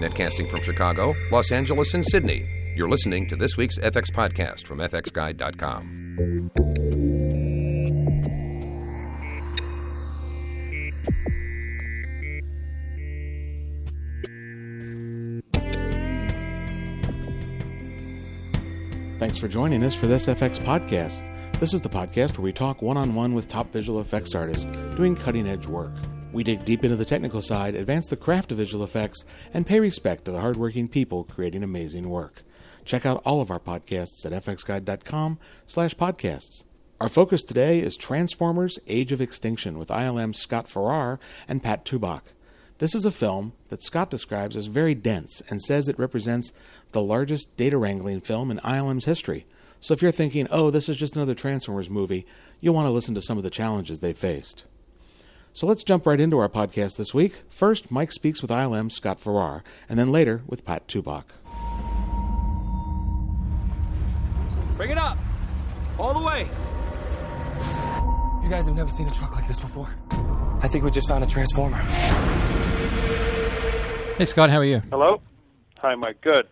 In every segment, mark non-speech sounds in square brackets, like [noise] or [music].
Netcasting from Chicago, Los Angeles, and Sydney. You're listening to this week's FX podcast from FXGuide.com. Thanks for joining us for this FX podcast. This is the podcast where we talk one on one with top visual effects artists doing cutting edge work. We dig deep into the technical side, advance the craft of visual effects, and pay respect to the hardworking people creating amazing work. Check out all of our podcasts at fxguide.com slash podcasts. Our focus today is Transformers Age of Extinction with ILM's Scott Farrar and Pat Tubach. This is a film that Scott describes as very dense and says it represents the largest data wrangling film in ILM's history. So if you're thinking, oh, this is just another Transformers movie, you'll want to listen to some of the challenges they faced. So let's jump right into our podcast this week. First, Mike speaks with ILM Scott Farrar, and then later with Pat Tubach. Bring it up! All the way! You guys have never seen a truck like this before. I think we just found a transformer. Hey, Scott, how are you? Hello? Hi, Mike. Good.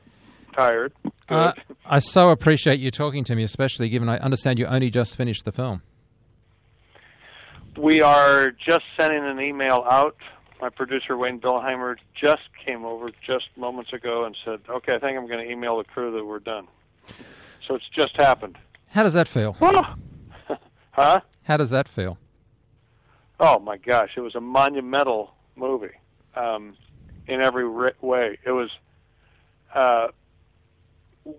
Tired. Good. Uh, I so appreciate you talking to me, especially given I understand you only just finished the film. We are just sending an email out. My producer, Wayne Billheimer, just came over just moments ago and said, okay, I think I'm going to email the crew that we're done. So it's just happened. How does that feel? [laughs] huh? How does that feel? Oh, my gosh. It was a monumental movie um, in every way. It was. Uh,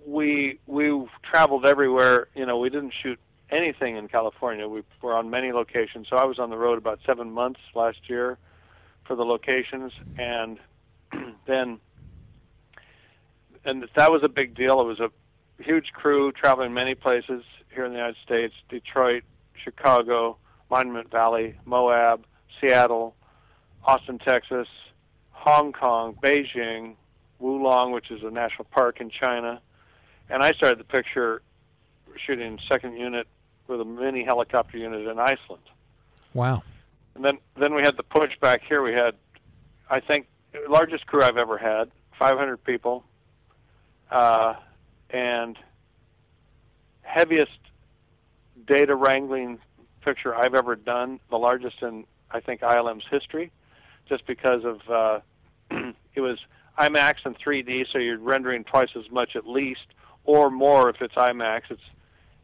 we we traveled everywhere. You know, we didn't shoot anything in California. We were on many locations. So I was on the road about seven months last year for the locations, and [clears throat] then and that was a big deal. It was a huge crew traveling many places here in the United States: Detroit, Chicago, Monument Valley, Moab, Seattle, Austin, Texas, Hong Kong, Beijing, Wulong, which is a national park in China, and I started the picture shooting second unit with a mini helicopter unit in Iceland. Wow. And then then we had the push back here. We had, I think, largest crew I've ever had, 500 people, uh, and heaviest data wrangling picture I've ever done, the largest in I think ILM's history, just because of uh, [clears throat] it was IMAX and 3D, so you're rendering twice as much at least, or more if it's IMAX. It's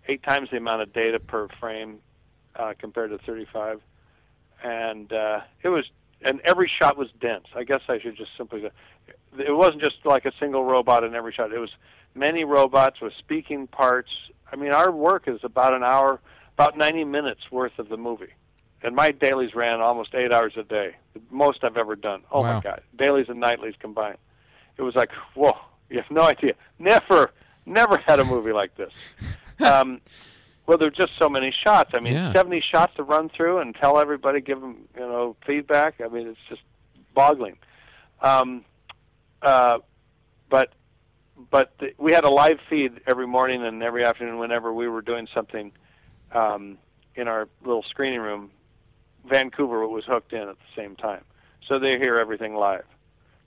eight times the amount of data per frame uh, compared to 35 and uh, it was and every shot was dense. I guess I should just simply say it wasn't just like a single robot in every shot. It was many robots with speaking parts. I mean, our work is about an hour, about 90 minutes worth of the movie. And my dailies ran almost 8 hours a day. The most I've ever done. Oh Wow. my god. Dailies and nightlies combined. It was like, whoa, you have no idea. Never never had a movie like this. [laughs] Um well, there are just so many shots. I mean, Yeah. 70 shots to run through and tell everybody, give them, you know, feedback. I mean, it's just boggling. Um, uh, but but the, we had a live feed every morning and every afternoon whenever we were doing something um, in our little screening room. Vancouver was hooked in at the same time, so they hear everything live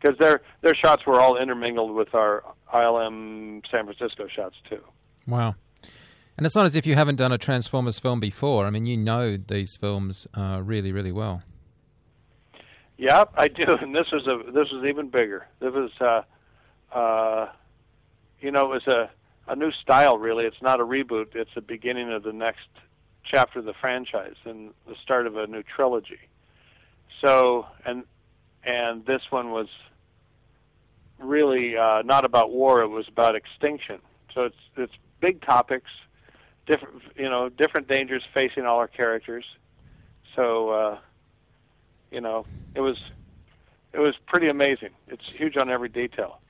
because their their shots were all intermingled with our ILM San Francisco shots too. Wow. And it's not as if you haven't done a Transformers film before. I mean, you know these films uh, really, really well. Yep, I do, [laughs] and this was a this was even bigger. This was, uh, uh, you know, it was a a new style. Really, it's not a reboot. It's the beginning of the next chapter of the franchise and the start of a new trilogy. So, and and this one was really uh, not about war. It was about extinction. So it's it's big topics, different you know different dangers facing all our characters. So. Uh, you know, it was it was pretty amazing. It's huge on every detail.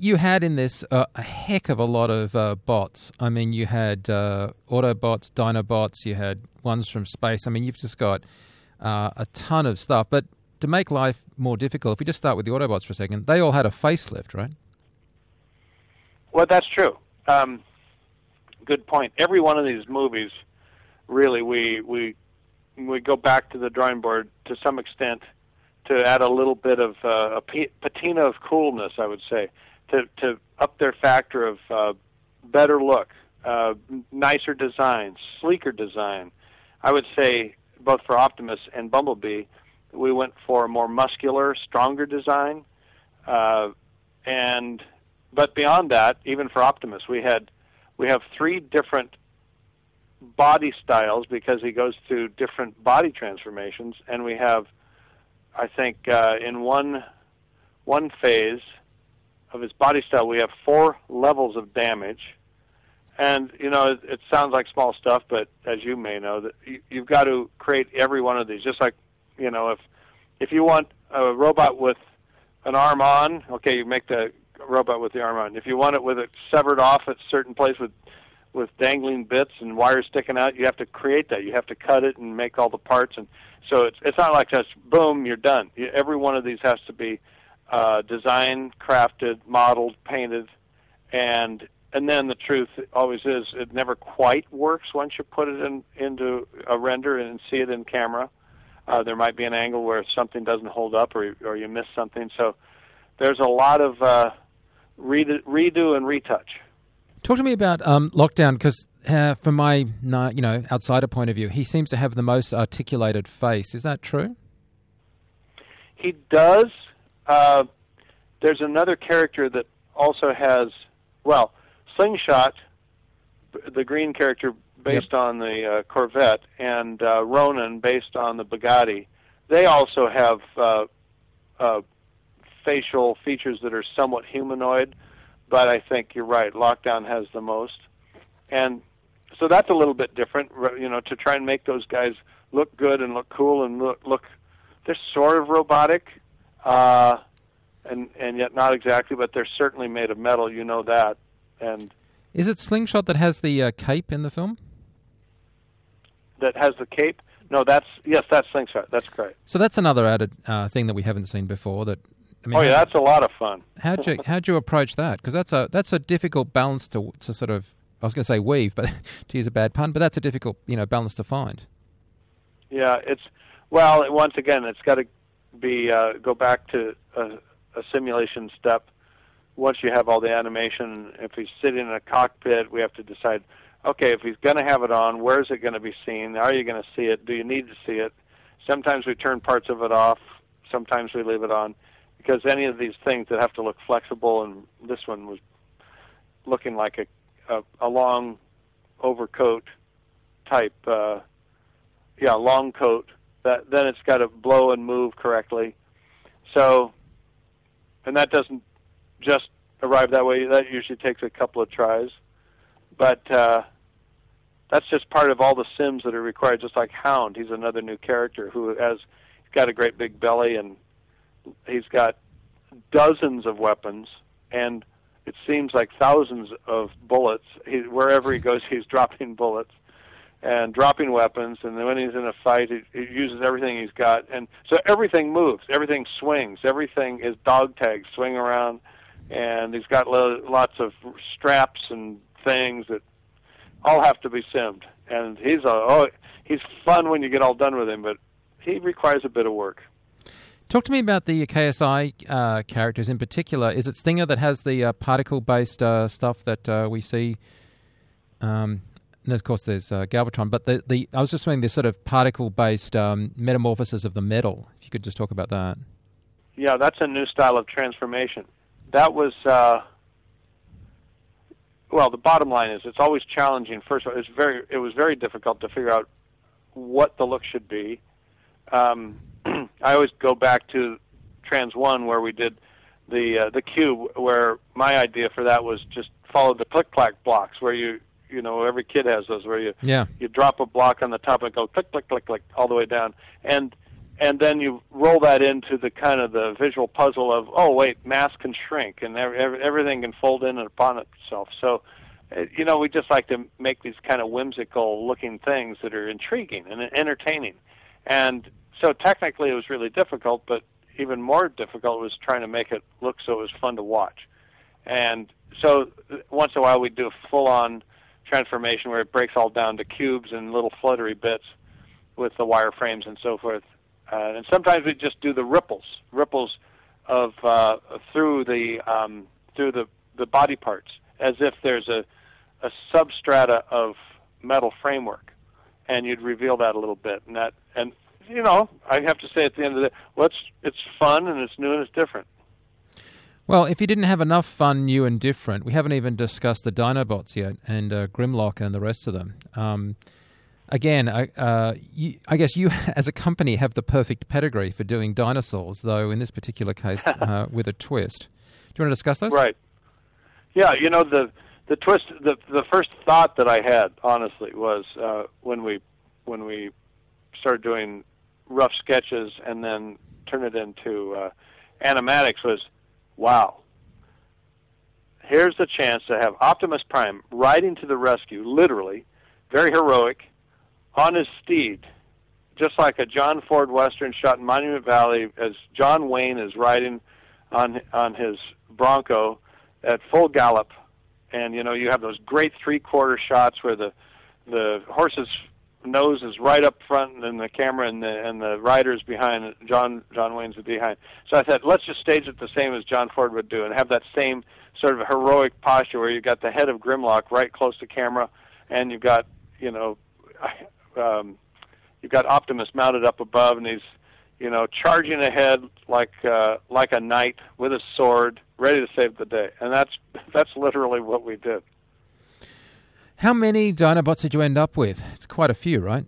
You had in this uh, a heck of a lot of uh, bots. I mean, you had uh, Autobots, Dinobots, you had ones from space. I mean, you've just got uh, a ton of stuff. But to make life more difficult, if we just start with the Autobots for a second, they all had a facelift, right? Well, that's true. Um, good point. Every one of these movies, really, we we we go back to the drawing board to some extent to add a little bit of uh, a patina of coolness, I would say, to to up their factor of uh, better look, uh, nicer design, sleeker design. I would say both for Optimus and Bumblebee, we went for a more muscular, stronger design, uh, and but beyond that, even for Optimus, we had we have three different body styles because he goes through different body transformations, and we have, I think, uh, in one one phase of his body style, we have four levels of damage. And you know, it, it sounds like small stuff, but as you may know, that you, you've got to create every one of these. Just like, you know, if if you want a robot with an arm on, okay, you make the robot with the arm on. If you want it with it severed off at certain place with with dangling bits and wires sticking out, you have to create that. You have to cut it and make all the parts, and so it's it's not like just boom, you're done. You, every one of these has to be uh, designed, crafted, modeled, painted, and and then the truth always is it never quite works once you put it in into a render and see it in camera. Uh, there might be an angle where something doesn't hold up or or you miss something. So there's a lot of uh, redo, redo and retouch. Talk to me about um, lockdown because uh, from my you know outsider point of view, he seems to have the most articulated face. Is that true? He does. Uh, there's another character that also has well, Slingshot, the green character based yep. on the uh, Corvette, and uh, Ronin based on the Bugatti. They also have uh, uh, facial features that are somewhat humanoid but I think you're right. Lockdown has the most, and so that's a little bit different. You know, to try and make those guys look good and look cool and look look they're sort of robotic, uh, and and yet not exactly, but they're certainly made of metal. You know that, and is it Slingshot that has the uh, cape in the film? That has the cape. No, that's yes, that's Slingshot. That's correct. So that's another added uh, thing that we haven't seen before. That I mean, oh yeah, that's a lot of fun. How'd you how'd you approach that? Because that's a that's a difficult balance to to sort of I was going to say weave, but [laughs] to use a bad pun, but that's a difficult you know balance to find. Yeah, it's well once again it's got to be uh, go back to a, a simulation step. Once you have all the animation, if he's sitting in a cockpit, we have to decide. Okay, if he's going to have it on, where is it going to be seen? Are you going to see it? Do you need to see it? Sometimes we turn parts of it off. Sometimes we leave it on because any of these things that have to look flexible, and this one was looking like a a, a long overcoat type, uh, yeah, long coat. That then it's got to blow and move correctly. So, and that doesn't just arrive that way. That usually takes a couple of tries, but uh, that's just part of all the sims that are required. Just like Hound, he's another new character who has got a great big belly and he's got dozens of weapons and it seems like thousands of bullets. He, wherever he goes, [laughs] he's dropping bullets and dropping weapons. And then when he's in a fight, he, he uses everything he's got. And so everything moves, everything swings, everything is dog tags swing around. And he's got lo- lots of straps and things that all have to be simmed. And he's a oh, he's fun when you get all done with him, but he requires a bit of work. Talk to me about the KSI uh, characters in particular. Is it Stinger that has the uh, particle-based uh, stuff that uh, we see? Um, and of course, there's uh, Galvatron. But the, the I was just saying this sort of particle-based um, metamorphosis of the metal. If you could just talk about that. Yeah, that's a new style of transformation. That was uh, well. The bottom line is, it's always challenging. First of all, it's very it was very difficult to figure out what the look should be. Um, I always go back to Trans One where we did the uh, the cube, where my idea for that was just follow the click clack blocks, where you you know every kid has those, where you yeah. you drop a block on the top and go click click click click all the way down, and and then you roll that into the kind of the visual puzzle of oh wait mass can shrink and every, everything can fold in upon itself. So uh, you know we just like to make these kind of whimsical looking things that are intriguing and entertaining. And so technically it was really difficult, but even more difficult was trying to make it look so it was fun to watch. And so once in a while we'd do a full-on transformation where it breaks all down to cubes and little fluttery bits with the wireframes and so forth. uh, and sometimes we just do the ripples, ripples of uh, through the um, through the the body parts, as if there's a a substrata of metal framework, and you'd reveal that a little bit, and that and you know I have to say at the end of the well, it's it's fun and it's new and it's different. Well, if you didn't have enough fun, new and different, we haven't even discussed the Dinobots yet, and uh, Grimlock and the rest of them. Um, again, I, uh, you, I, guess you, [laughs] as a company, have the perfect pedigree for doing dinosaurs, though in this particular case, [laughs] uh, with a twist. Do you want to discuss those? Right. Yeah, you know the the twist. The the first thought that I had, honestly, was uh, when we when we started doing rough sketches and then turn it into uh, animatics was wow, here's the chance to have Optimus Prime riding to the rescue, literally, very heroic, on his steed, just like a John Ford Western shot in Monument Valley, as John Wayne is riding on on his Bronco at full gallop, and you know you have those great three quarter shots where the the horse's nose is right up front and the camera and the and the rider's behind John John Wayne's behind. So I said, let's just stage it the same as John Ford would do and have that same sort of heroic posture where you've got the head of Grimlock right close to camera and you've got, you know, [laughs] um you've got Optimus mounted up above and he's, you know, charging ahead like uh like a knight with a sword, ready to save the day. And that's [laughs] that's literally what we did. How many Dinobots did you end up with? It's quite a few, right?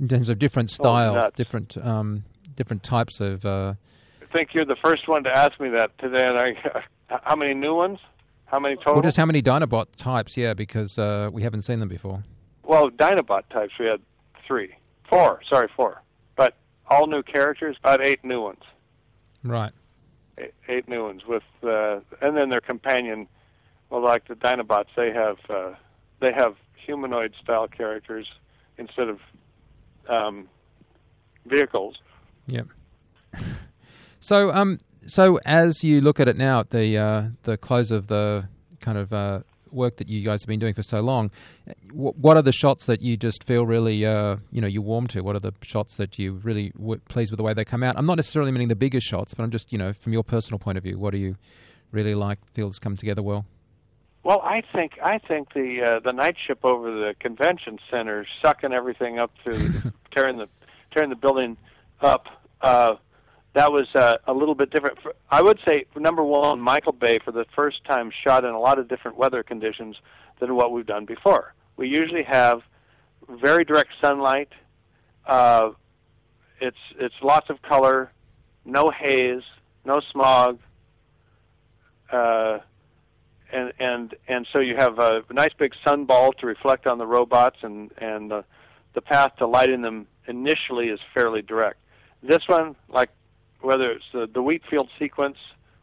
In terms of different Oh, styles, nuts. different um, different types of. Uh, I think you're the first one to ask me that today and I [laughs] how many new ones? How many total? well, just how many Dinobot types? Yeah, because uh, we haven't seen them before. Well, Dinobot types we had three, four. Sorry, four. But all new characters, about eight new ones. Right. Eight, eight new ones with, uh, and then their companion. Well, like the Dinobots, they have uh, they have humanoid style characters instead of um, vehicles. Yep. [laughs] So, um, so as you look at it now, at the uh, the close of the kind of uh, work that you guys have been doing for so long, wh- what are the shots that you just feel really, uh, you know, you warm to? What are the shots that you really w- pleased with the way they come out? I'm not necessarily meaning the bigger shots, but I'm just, you know, from your personal point of view, what do you really like? Feels come together well. Well, I think I think the uh, the night ship over the convention center, sucking everything up through, [laughs] tearing the tearing the building up. Uh, that was uh, a little bit different. For, I would say number one, Michael Bay for the first time shot in a lot of different weather conditions than what we've done before. We usually have very direct sunlight. Uh, it's it's lots of color, no haze, no smog. Uh, and and and so you have a nice big sun ball to reflect on the robots, and and uh, the path to lighting them initially is fairly direct. This one, like whether it's the, the wheat field sequence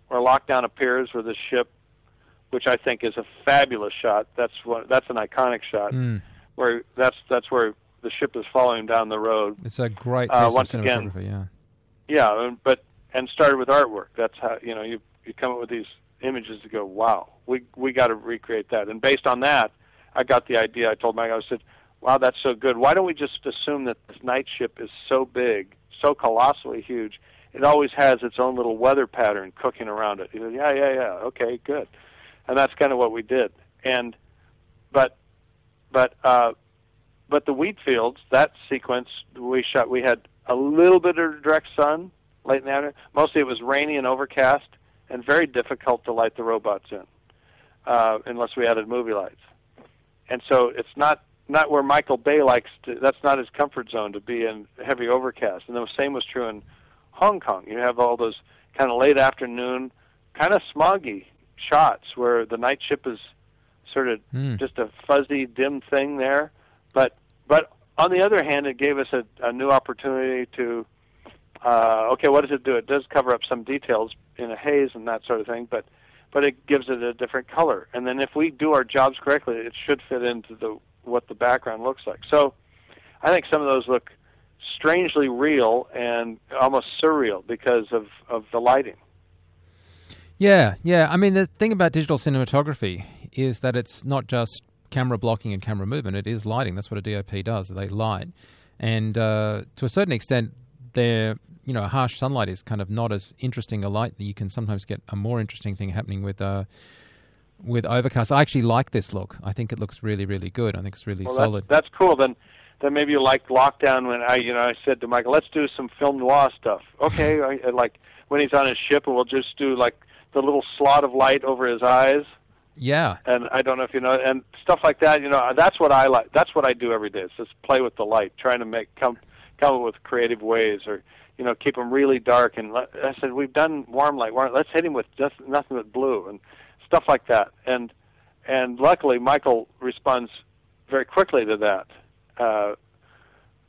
where lockdown appears with the ship, which I think is a fabulous shot. That's one. That's an iconic shot. Mm. Where that's that's where the ship is following down the road. It's a great Uh, once again, yeah. Yeah, but and started with artwork. That's how you know you you come up with these images to go, wow, we we got to recreate that. And based on that, I got the idea. I told Mike, I said, wow, that's so good. Why don't we just assume that this night ship is so big, so colossally huge, it always has its own little weather pattern cooking around it. He said, yeah, yeah, yeah, okay, good. And that's kind of what we did. And but but uh, but the wheat fields, that sequence we shot, we had a little bit of direct sun late in the afternoon. Mostly it was rainy and overcast, and very difficult to light the robots in, uh, unless we added movie lights. And so it's not not where Michael Bay likes to. That's not his comfort zone to be in heavy overcast. And the same was true in Hong Kong. You have all those kind of late afternoon, kind of smoggy shots where the night ship is sort of Mm. just a fuzzy, dim thing there. But but on the other hand, it gave us a, a new opportunity to uh, okay, what does it do? It does cover up some details in a haze and that sort of thing, but but it gives it a different color. And then if we do our jobs correctly, it should fit into the what the background looks like. So I think some of those look strangely real and almost surreal because of of the lighting. Yeah, yeah. I mean, the thing about digital cinematography is that it's not just camera blocking and camera movement; it is lighting. That's what a DOP does. They light, and uh, to a certain extent, they're you know harsh sunlight is kind of not as interesting a light. That you can sometimes get a more interesting thing happening with uh, with overcast. I actually like this look. I think it looks really really good. I think it's really well, solid. That's, that's cool. Then then maybe you like lockdown when I you know I said to Michael, let's do some film noir stuff. [laughs] Okay, I, like when he's on his ship, and we'll just do like the little slot of light over his eyes. Yeah. And I don't know if you know, and stuff like that. You know, that's what I like. That's what I do every day. It's just play with the light, trying to make come come up with creative ways, or you know, keep them really dark. And let, I said, we've done warm light. Warm, let's hit him with just nothing but blue and stuff like that. And and luckily, Michael responds very quickly to that. Uh,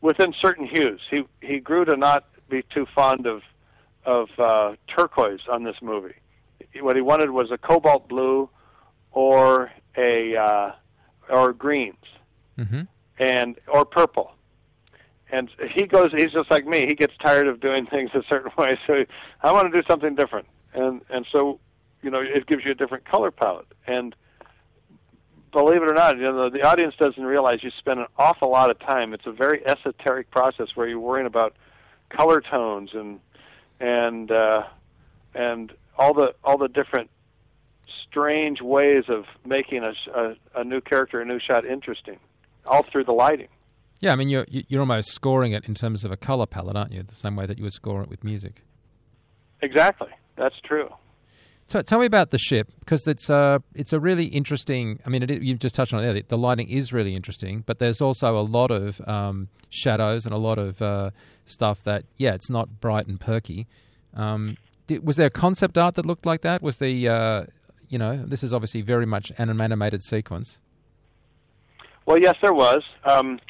within certain hues, he he grew to not be too fond of of uh, turquoise on this movie. What he wanted was a cobalt blue or a uh, or greens mm-hmm. and or purple. And he goes. He's just like me. He gets tired of doing [laughs] things a certain way. So I want to do something different. And and so, you know, it gives you a different color palette. And believe it or not, you know, the audience doesn't realize you spend an awful lot of time. It's a very esoteric process where you're worrying about color tones and and uh, and all the all the different strange ways of making a, a, a new character, a new shot interesting, all through the lighting. Yeah, I mean you're you're almost scoring it in terms of a color palette, aren't you? The same way that you would score it with music. Exactly, that's true. So, tell me about the ship because it's a it's a really interesting. I mean, it, you've just touched on it. There. The lighting is really interesting, but there's also a lot of um, shadows and a lot of uh, stuff that yeah, it's not bright and perky. Um, did, was there concept art that looked like that? Was the uh, you know this is obviously very much an animated sequence. Well, yes, there was. Um,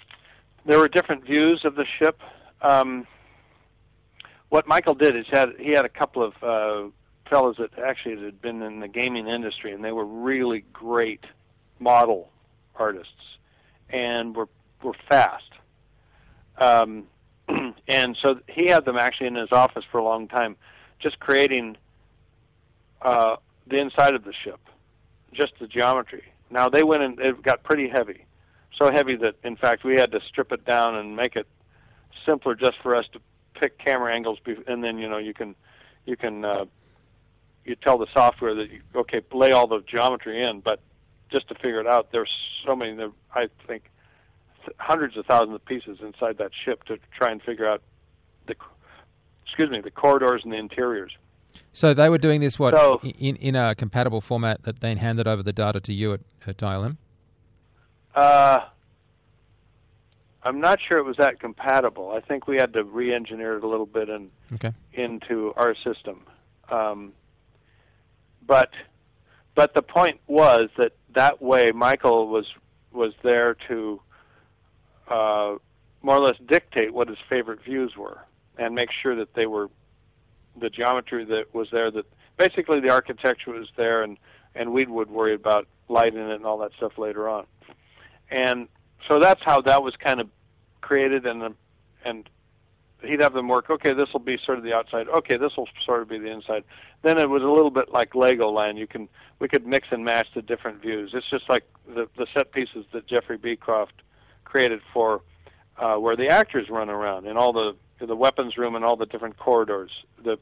there were different views of the ship. Um, what Michael did is had he had a couple of uh, fellows that actually had been in the gaming industry, and they were really great model artists, and were were fast. Um, [clears throat] and so he had them actually in his office for a long time, just creating uh, the inside of the ship, just the geometry. Now they went and it got pretty heavy, so heavy that in fact we had to strip it down and make it simpler just for us to pick camera angles, and then you know you can you can uh, you tell the software that you okay lay all the geometry in, but just to figure it out, there's so many. There, I think hundreds of thousands of pieces inside that ship to try and figure out the excuse me the corridors and the interiors. So they were doing this what So- in in a compatible format that then handed over the data to you at, at ILM. Uh, I'm not sure it was that compatible. I think we had to re-engineer it a little bit and Okay. into our system. Um, but but the point was that that way Michael was was there to uh, more or less dictate what his favorite views were and make sure that they were the geometry that was there that basically the architecture was there and and we would worry about lighting it and all that stuff later on and so that's how that was kind of created and and he'd have them work okay this will be sort of the outside. Okay this will sort of be the inside. Then it was a little bit like legoland you can we could mix and match the different views. It's just like the the set pieces that jeffrey beecroft created for uh, where the actors run around in all the the weapons room and all the different corridors. The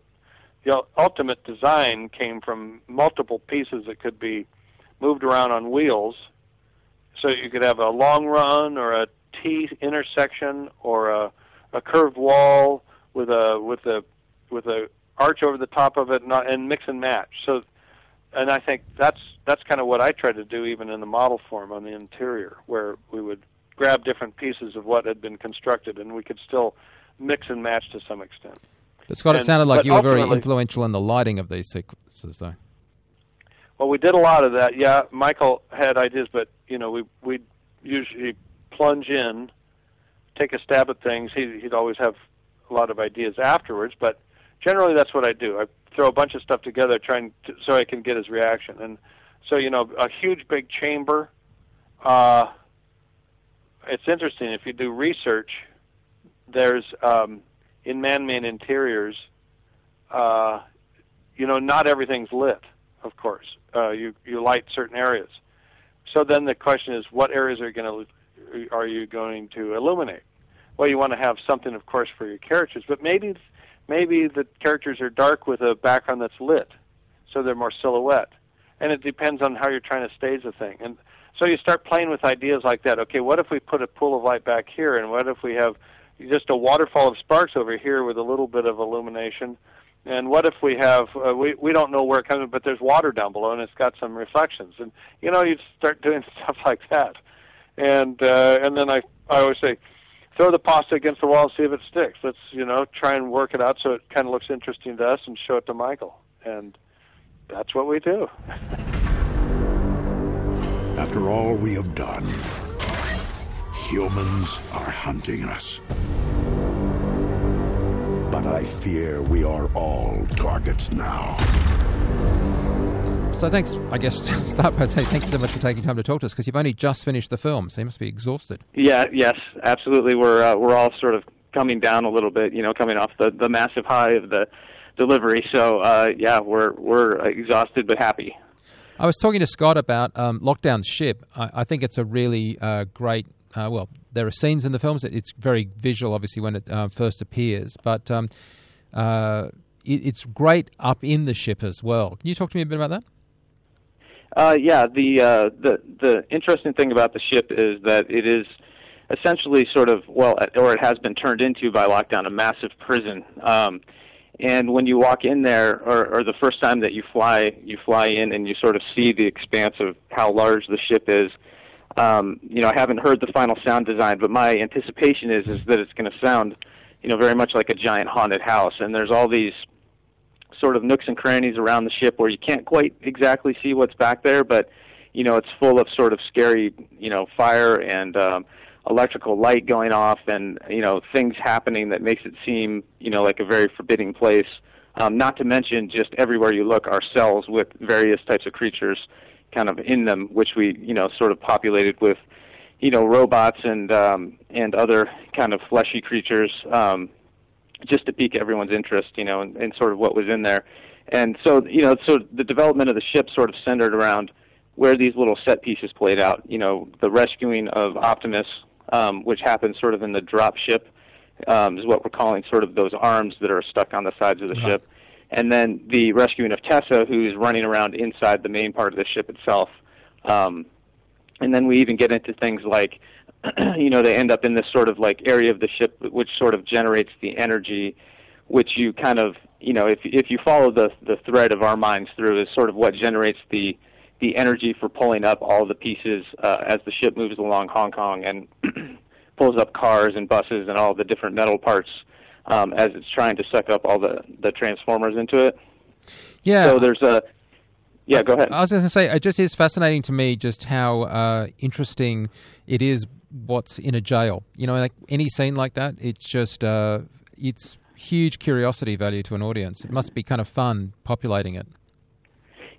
the ultimate design came from multiple pieces that could be moved around on wheels so you could have a long run or a T intersection or a, a curved wall with a with a with a arch over the top of it and, not- and mix and match. So, and I think that's that's kind of what I tried to do even in the model form on the interior, where we would grab different pieces of what had been constructed and we could still mix and match to some extent. But Scott, it sounded like you were very influential in the lighting of these sequences, though. Well, we did a lot of that. Yeah, Michael had ideas, but you know, we we usually plunge in, take a stab at things. He he'd always have a lot of ideas afterwards, but generally that's what I do. I throw a bunch of stuff together, trying to, so I can get his reaction. And so you know, a huge big chamber. Uh, it's interesting if you do research. There's um, in man-made interiors. Uh, you know, not everything's lit of course. Uh, you you light certain areas. So then the question is, what areas are you going to are you going to illuminate? well, you want to have something, of course, for your characters, but maybe maybe the characters are dark with a background that's lit, so they're more silhouette, and it depends on how you're trying to stage the thing. And so you start playing with ideas like that. Okay, what if we put a pool of light back here, and what if we have just a waterfall of sparks over here with a little bit of illumination? And what if we have uh, we we don't know where it comes, but there's water down below and it's got some reflections, and you know you start [laughs] doing stuff like that, and uh, and then I I always say throw the pasta against the wall and see if it sticks. Let's you know try and work it out so it kind of looks interesting to us and show it to Michael, and that's what we do. After all we have done, humans are hunting us. But I fear we are all targets now. So thanks, I guess, [laughs] to start by saying thank you so much for taking time to talk to us because you've only just finished the film, so you must be exhausted. Yeah, yes, absolutely. We're uh, we're all sort of coming down a little bit, you know, coming off the the massive high of the delivery. So uh, yeah, we're we're exhausted but happy. I was talking to Scott about um, Lockdown Ship. I, I, think it's a really uh, great. Uh, well, there are scenes in the films. That it's very visual, obviously, when it uh, first appears, but um, uh, it, it's great up in the ship as well. Can you talk to me a bit about that? Uh, yeah, the uh, the the interesting thing about the ship is that it is essentially sort of well, or it has been turned into by lockdown a massive prison. Um, and when you walk in there, or, or the first time that you fly, you fly in and you sort of see the expanse of how large the ship is. Um, you know, I haven't heard the final sound design, but my anticipation is is that it's going to sound, you know, very much like a giant haunted house. And there's all these sort of nooks and crannies around the ship where you can't quite exactly see what's back there, but you know, it's full of sort of scary, you know, fire and um, electrical light going off and you know things happening that makes it seem you know like a very forbidding place. Um, not to mention just everywhere you look are cells with various types of creatures kind of in them, which we you know sort of populated with you know robots and um, and other kind of fleshy creatures um, just to pique everyone's interest you know in, in sort of what was in there. And so you know so the development of the ship sort of centered around where these little set pieces played out. You know, the rescuing of Optimus, um, which happens sort of in the drop ship, um, is what we're calling sort of those arms that are stuck on the sides of the ship. And then the rescuing of Tessa, who's running around inside the main part of the ship itself. Um, and then we even get into things like, [clears throat] you know, they end up in this sort of like area of the ship which sort of generates the energy, which you kind of, you know, if if you follow the the thread of our minds through, is sort of what generates the the energy for pulling up all the pieces uh, as the ship moves along Hong Kong and [clears throat] pulls up cars and buses and all the different metal parts um, as it's trying to suck up all the the transformers into it. Yeah. So there's a yeah. Go ahead. I was going to say it just is fascinating to me just how uh, interesting it is what's in a jail. You know, like any scene like that, it's just uh, it's huge curiosity value to an audience. It must be kind of fun populating it.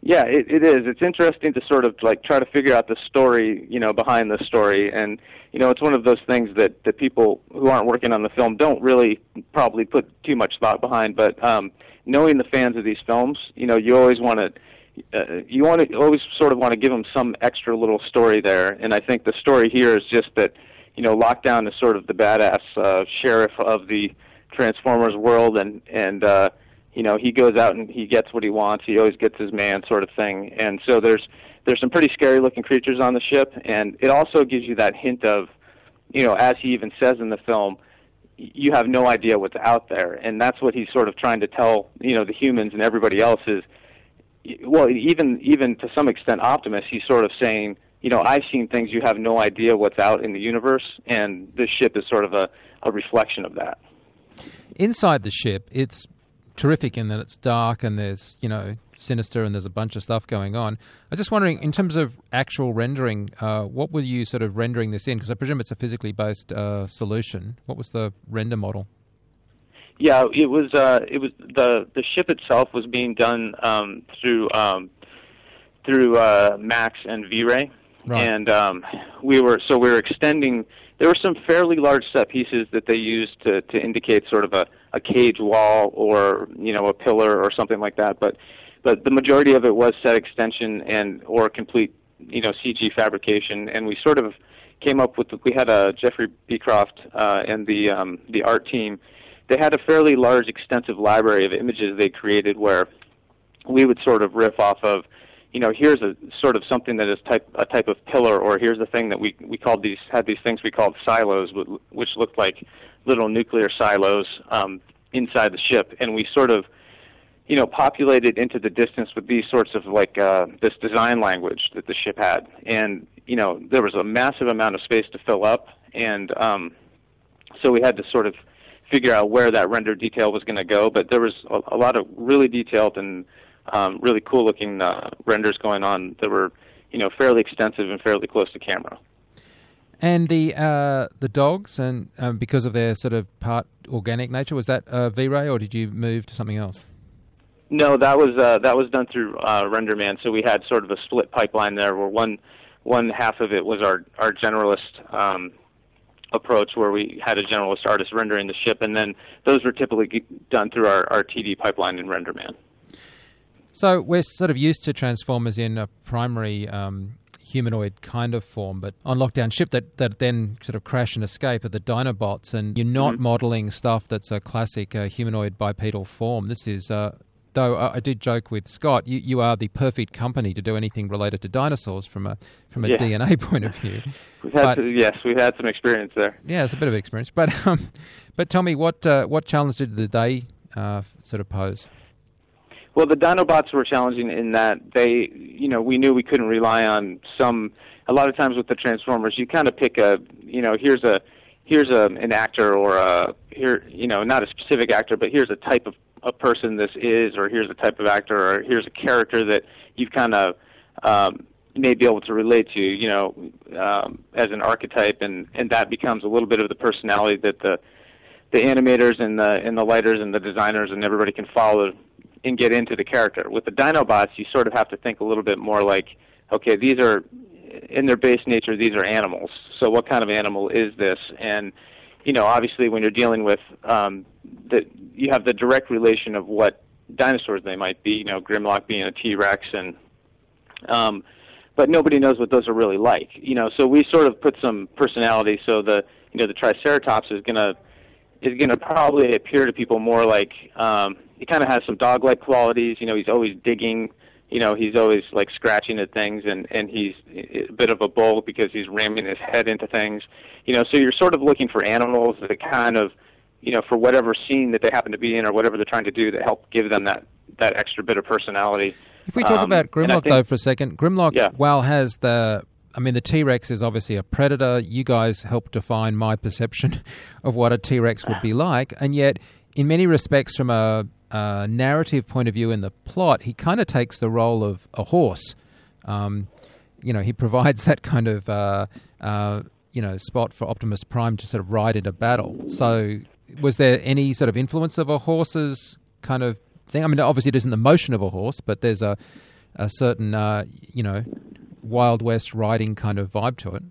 Yeah, it, it is. It's interesting to sort of like try to figure out the story, you know, behind the story, and you know, it's one of those things that that people who aren't working on the film don't really probably put too much thought behind. But um, knowing the fans of these films, you know, you always want to. Uh, you want to always sort of want to give them some extra little story there, and I think the story here is just that, you know, Lockdown is sort of the badass uh, sheriff of the Transformers world, and and uh, you know he goes out and he gets what he wants. He always gets his man sort of thing. And so there's there's some pretty scary looking creatures on the ship. And it also gives you that hint of you know as he even says in the film you have no idea what's out there. And that's what he's sort of trying to tell you know the humans and everybody else is well even even to some extent optimus he's sort of saying you know i've seen things you have no idea what's out in the universe. And this ship is sort of a, a reflection of that. Inside the ship it's terrific in that it's dark and there's you know sinister and there's a bunch of stuff going on. I was just wondering, in terms of actual rendering, uh, what were you sort of rendering this in? Because I presume it's a physically based uh, solution. What was the render model? Yeah, it was. Uh, it was the the ship itself was being done um, through um, through uh, Max and V-Ray, right. and um, we were so we were extending. There were some fairly large set pieces that they used to to indicate sort of a a cage wall or you know a pillar or something like that. But but the majority of it was set extension and or complete you know CG fabrication, and we sort of came up with we had a Jeffrey Beecroft uh, and the um, the art team. They had a fairly large, extensive library of images they created where we would sort of riff off of you know, here's a sort of something that is type a type of pillar, or here's a thing that we we called these had these things we called silos, which looked like little nuclear silos um, inside the ship, and we sort of, you know, populated into the distance with these sorts of like uh, this design language that the ship had, and you know, there was a massive amount of space to fill up, and um, so we had to sort of figure out where that render detail was going to go, but there was a, a lot of really detailed and um, really cool looking uh, renders going on that were you know fairly extensive and fairly close to camera. And the uh, the dogs, and um, because of their sort of part organic nature, was that uh, V-Ray, or did you move to something else? No, that was uh, that was done through uh, RenderMan. So we had sort of a split pipeline there, where one one half of it was our our generalist um, approach, where we had a generalist artist rendering the ship, and then those were typically done through our, our TD pipeline in RenderMan. So we're sort of used to Transformers in a primary um, humanoid kind of form, but on lockdown ship that, that then sort of crash and escape are the Dinobots, and you're not mm-hmm. modeling stuff that's a classic uh, humanoid bipedal form. This is, uh, though I did joke with Scott, you, you are the perfect company to do anything related to dinosaurs from a from a yeah. DNA [laughs] point of view. [laughs] we've had but, to, yes, we've had some experience there. Yeah, it's a bit of experience, but [laughs] um, but tell me what uh, what challenge did they uh, sort of pose? Well, the Dinobots were challenging in that they, you know, we knew we couldn't rely on some. A lot of times with the Transformers, you kind of pick a, you know, here's a, here's a an actor or a here, you know, not a specific actor, but here's a type of a person this is, or here's a type of actor, or here's a character that you've kind of um, may be able to relate to, you know, um, as an archetype, and and that becomes a little bit of the personality that the the animators and the and the lighters and the designers and everybody can follow and get into the character. With the Dinobots, you sort of have to think a little bit more like, okay, these are in their base nature, these are animals. So what kind of animal is this? And you know, obviously, when you're dealing with um, the, you have the direct relation of what dinosaurs they might be. You know, Grimlock being a T-Rex, and um, but nobody knows what those are really like. You know, so we sort of put some personality. So the you know the Triceratops is gonna is gonna probably appear to people more like um, he kind of has some dog-like qualities. You know, he's always digging. You know, he's always like scratching at things, and and he's a bit of a bull because he's ramming his head into things. You know, so you're sort of looking for animals that kind of, you know, for whatever scene that they happen to be in or whatever they're trying to do, that help give them that that extra bit of personality. If we talk um, about Grimlock think, though for a second, Grimlock yeah. while has the I mean, the T Rex is obviously a predator. You guys helped define my perception [laughs] of what a T Rex would be like, and yet, in many respects, from a uh, narrative point of view in the plot, he kind of takes the role of a horse. Um, you know, he [laughs] provides that kind of uh, uh, you know spot for Optimus Prime to sort of ride into battle. So, was there any sort of influence of a horse's kind of thing? I mean, obviously it isn't the motion of a horse, but there's a a certain uh, you know Wild West riding kind of vibe to it.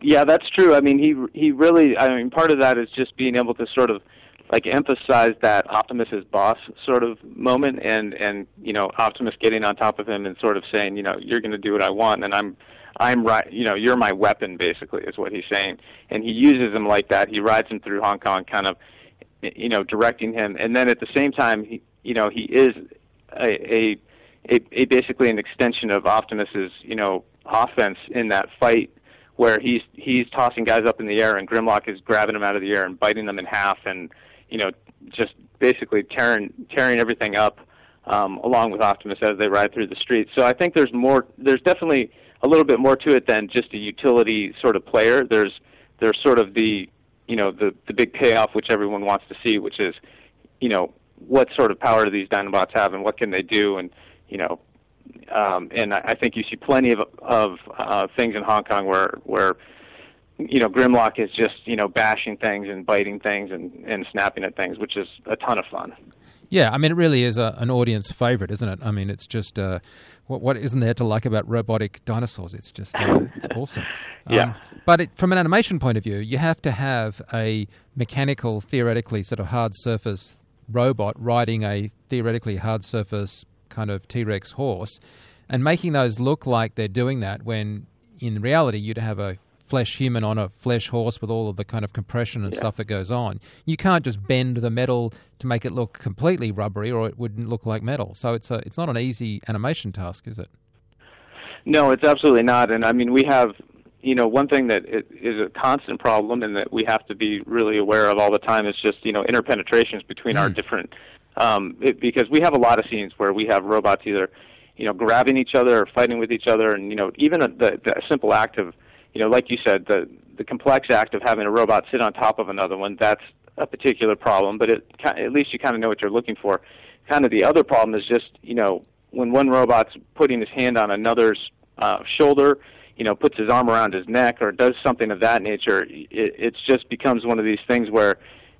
Yeah, that's true. I mean, he he really. I mean, part of that is just being able to sort of like emphasize that Optimus is boss sort of moment, and and you know Optimus getting on top of him and sort of saying, you know, you're going to do what I want, and I'm I'm right, you know, you're my weapon, basically, is what he's saying, and he uses him like that. He rides him through Hong Kong, kind of, you know, directing him, and then at the same time, he, you know, he is a, a a, a basically an extension of Optimus's, you know, offense in that fight where he's he's tossing guys up in the air and Grimlock is grabbing them out of the air and biting them in half and you know, just basically tearing tearing everything up um, along with Optimus as they ride through the streets. So I think there's more. There's definitely a little bit more to it than just a utility sort of player. There's there's sort of the you know the the big payoff which everyone wants to see, which is you know what sort of power do these Dinobots have and what can they do and you know um, and I, I think you see plenty of of uh, things in Hong Kong where where you know, Grimlock is just, you know, bashing things and biting things and, and snapping at things, which is a ton of fun. Yeah, I mean, it really is a, an audience favorite, isn't it? I mean, it's just uh, what, what isn't there to like about robotic dinosaurs? It's just uh, it's [laughs] awesome. Um, yeah. But it, from an animation point of view, you have to have a mechanical, theoretically sort of hard surface robot riding a theoretically hard surface kind of T Rex horse, and making those look like they're doing that when in reality you'd have a flesh human on a flesh horse with all of the kind of compression and yeah. stuff that goes on. You can't just bend the metal to make it look completely rubbery, or it wouldn't look like metal. So it's a, it's not an easy animation task, is it? No, it's absolutely not. And I mean, we have you know, one thing that is a constant problem and that we have to be really aware of all the time is just, you know, interpenetrations between mm. our different, um, it, because we have a lot of scenes where we have robots either, you know, grabbing each other or fighting with each other, and you know, even a, the, the simple act of, you know, like you said, the the complex act of having a robot sit on top of another one, that's a particular problem. But it, at least you kind of know what you're looking for. Kind of the other problem is just, you know, when one robot's putting his hand on another's uh, shoulder you know, puts his arm around his neck or does something of that nature, it it's just becomes one of these things where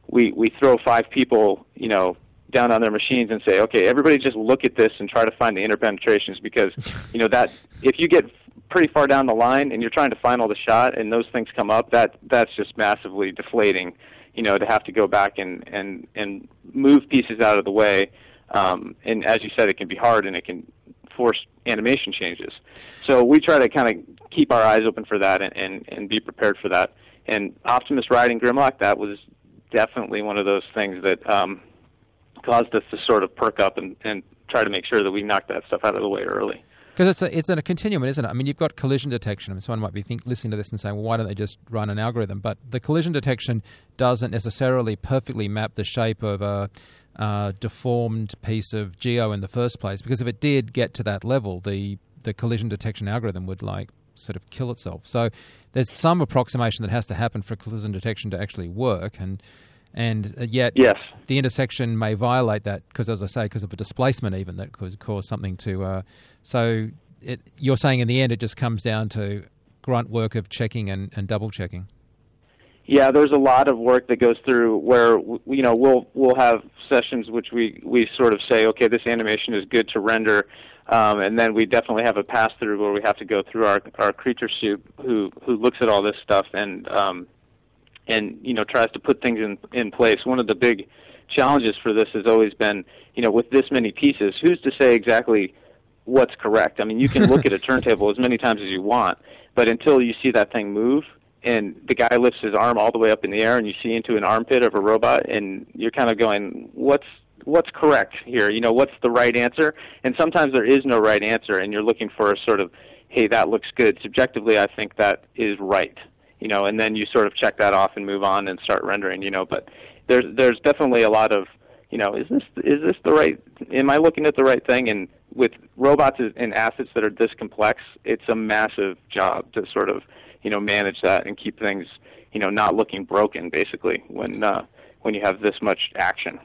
we we throw five people, you know, down on their machines and say, okay, everybody just look at this and try to find the interpenetrations because, you know, that if you get pretty far down the line and you're trying to final the shot and those things come up, that that's just massively deflating. You know, to have to go back and and and move pieces out of the way. Um, and as you said, it can be hard and it can force animation changes. So we try to kind of keep our eyes open for that and, and, and be prepared for that. And Optimus riding Grimlock, that was definitely one of those things that um, caused us to sort of perk up and, and try to make sure that we knock that stuff out of the way early. Because it's a, it's a continuum, isn't it? I mean, you've got collision detection. I mean, someone might be think, listening to this and saying, well, why don't they just run an algorithm? But the collision detection doesn't necessarily perfectly map the shape of a, deformed piece of geo in the first place. Because if it did get to that level, the the collision detection algorithm would like sort of kill itself. So there's some approximation that has to happen for collision detection to actually work, and and uh, yet yes. the intersection may violate that because, as I say, because of a displacement even that could cause something to. Uh, so it, you're saying in the end it just comes down to grunt work of checking and, and double checking. Yeah, there's a lot of work that goes through where you know we'll we'll have sessions which we we sort of say, okay, this animation is good to render, um, and then we definitely have a pass through where we have to go through our our creature supe who who looks at all this stuff and um, and you know tries to put things in in place. One of the big challenges for this has always been, you know, with this many pieces, who's to say exactly what's correct? I mean, you can look at a [laughs] turntable as many times as you want, but until you see that thing move, and the guy lifts his arm all the way up in the air and you see into an armpit of a robot and you're kind of going what's what's correct here you know what's the right answer and sometimes there is no right answer and you're looking for a sort of hey that looks good subjectively i think that is right you know and then you sort of check that off and move on and start rendering you know but there's there's definitely a lot of you know is this is this the right am i looking at the right thing and with robots and assets that are this complex it's a massive job to sort of you know manage that and keep things you know not looking broken basically when uh, when you have this much action.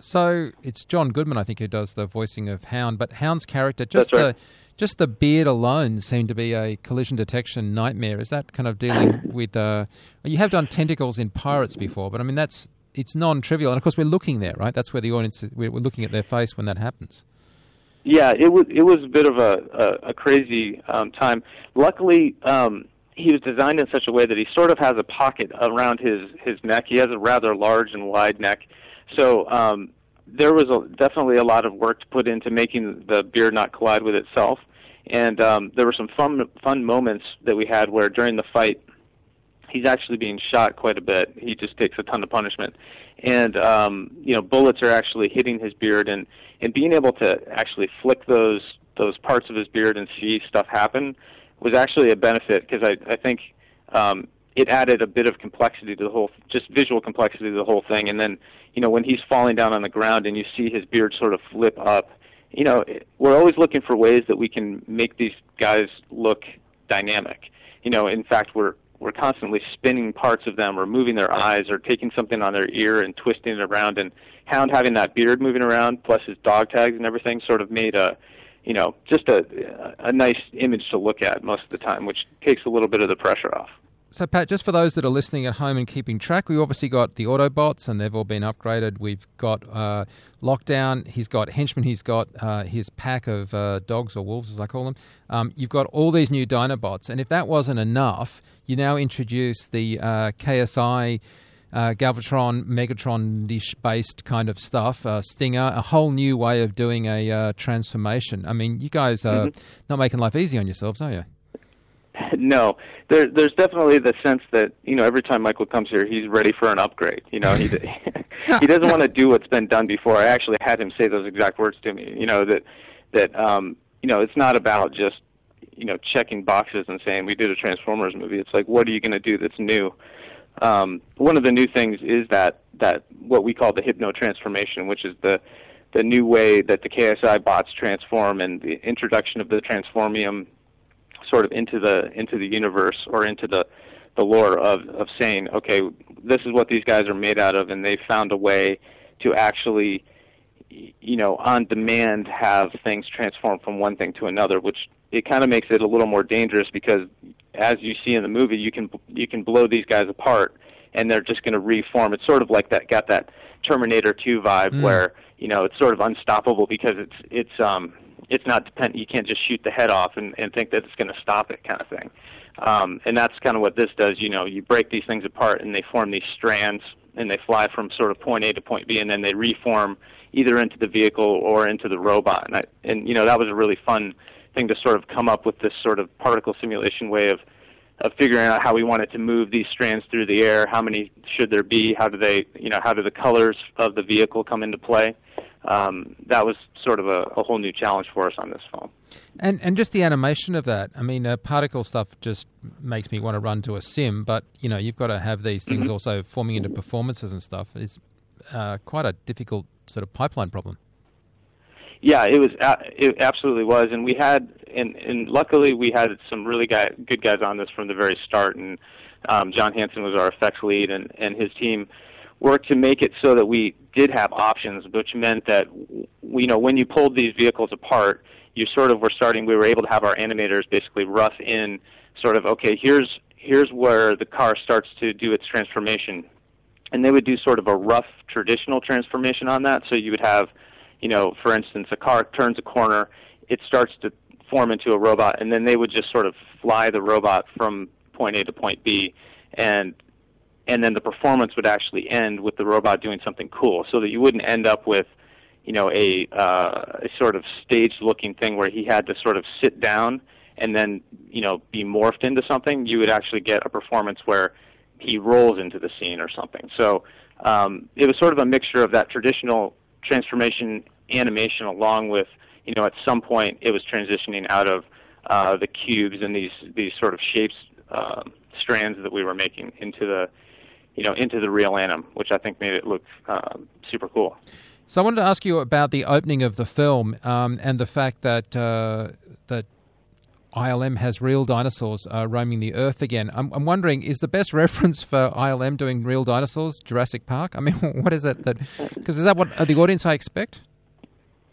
So it's John Goodman, I think, who does the voicing of Hound. But Hound's character, just right. the just the beard alone, seemed to be a collision detection nightmare. Is that kind of dealing [laughs] with? Uh, you have done tentacles in pirates before, but I mean that's it's non-trivial, and of course we're looking there, right? That's where the audience we're looking at their face when that happens. Yeah, it was it was a bit of a a, a crazy um, time. Luckily, um, he was designed in such a way that he sort of has a pocket around his his neck. He has a rather large and wide neck, so um, there was a, definitely a lot of work to put into making the beard not collide with itself. And um, there were some fun fun moments that we had where during the fight, he's actually being shot quite a bit. He just takes a ton of punishment, and um, you know bullets are actually hitting his beard, and and being able to actually flick those those parts of his beard and see stuff happen was actually a benefit because I, I think um, it added a bit of complexity to the whole, just visual complexity to the whole thing. And then, you know, when he's falling down on the ground and you see his beard sort of flip up, you know, we're always looking for ways that we can make these guys look dynamic. You know, in fact, we're we're constantly spinning parts of them or moving their eyes or taking something on their ear and twisting it around and Hound having that beard moving around plus his dog tags and everything sort of made a you know, just a a nice image to look at most of the time, which takes a little bit of the pressure off. So, Pat, just for those that are listening at home and keeping track, we obviously got the Autobots, and they've all been upgraded. We've got uh, Lockdown. He's got Henchman. He's got uh, his pack of uh, dogs or wolves, as I call them. Um, you've got all these new Dinobots, and if that wasn't enough, you now introduce the uh, KSI uh, Galvatron, Megatron dish based kind of stuff, uh, Stinger, a whole new way of doing a uh, transformation. I mean, you guys are mm-hmm. not making life easy on yourselves, are you? [laughs] no, there, there's definitely the sense that you know every time Michael comes here, he's ready for an upgrade. You know, he [laughs] [laughs] he doesn't want to do what's been done before. I actually had him say those exact words to me. You know that that um, you know it's not about just you know checking boxes and saying we did a Transformers movie. It's like what are you going to do that's new? Um, one of the new things is that that what we call the hypno transformation, which is the the new way that the KSI bots transform and the introduction of the transformium sort of into the into the universe or into the the lore of of saying, okay, this is what these guys are made out of, and they found a way to actually, you know, on demand have things transform from one thing to another, which it kind of makes it a little more dangerous because, as you see in the movie, you can you can blow these guys apart, and they're just going to reform. It's sort of like that got that Terminator 2 vibe Mm. where you know it's sort of unstoppable because it's it's um it's not dependent. You can't just shoot the head off and, and think that it's going to stop it, kind of thing. Um, and that's kind of what this does. You know, you break these things apart and they form these strands, and they fly from sort of point A to point B, and then they reform either into the vehicle or into the robot. And, I, and you know, that was a really fun thing to sort of come up with this sort of particle simulation way of of figuring out how we wanted to move these strands through the air. How many should there be? How do they, you know, how do the colors of the vehicle come into play? Um, that was sort of a, a whole new challenge for us on this film. And and just the animation of that. I mean, uh, particle stuff just makes me want to run to a sim. But you know, you've got to have these things Mm-hmm. also forming into performances and stuff. It's uh, quite a difficult sort of pipeline problem. Yeah, it was. It absolutely was, and we had, and and luckily we had some really guy, good guys on this from the very start. And um, John Hansen was our effects lead, and and his team worked to make it so that we did have options, which meant that you know when you pulled these vehicles apart, you sort of were starting. We were able to have our animators basically rough in sort of okay, here's here's where the car starts to do its transformation, and they would do sort of a rough traditional transformation on that. So you would have you know, for instance, a car turns a corner, it starts to form into a robot, and then they would just sort of fly the robot from point A to point B, and and then the performance would actually end with the robot doing something cool, so that you wouldn't end up with, you know, a, uh, a sort of staged-looking thing where he had to sort of sit down and then, you know, be morphed into something. You would actually get a performance where he rolls into the scene or something. So um, it was sort of a mixture of that traditional transformation animation along with you know at some point it was transitioning out of uh, the cubes and these these sort of shapes uh, strands that we were making into the you know into the real anim which I think made it look um, super cool. So I wanted to ask you about the opening of the film um, and the fact that uh, that ILM has real dinosaurs uh, roaming the Earth again. I'm, I'm wondering, is the best [laughs] reference for ILM doing real dinosaurs Jurassic Park? I mean, [laughs] what is it that? Because is that what the audience I expect?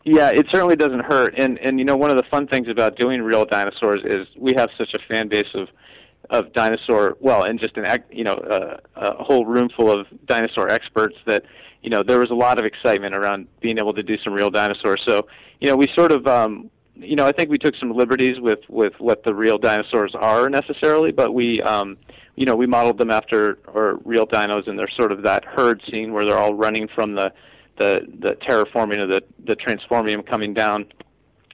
Yeah, it certainly doesn't hurt. And and you know one of the fun things about doing real dinosaurs is we have such a fan base of of dinosaur well, and just an you know uh, a whole room full of dinosaur experts that you know there was a lot of excitement around being able to do some real dinosaurs. So you know we sort of um, you know I think we took some liberties with with what the real dinosaurs are necessarily, but we um, you know we modeled them after or real dinos, and they're sort of that herd scene where they're all running from the the the terraforming of the the transformium coming down,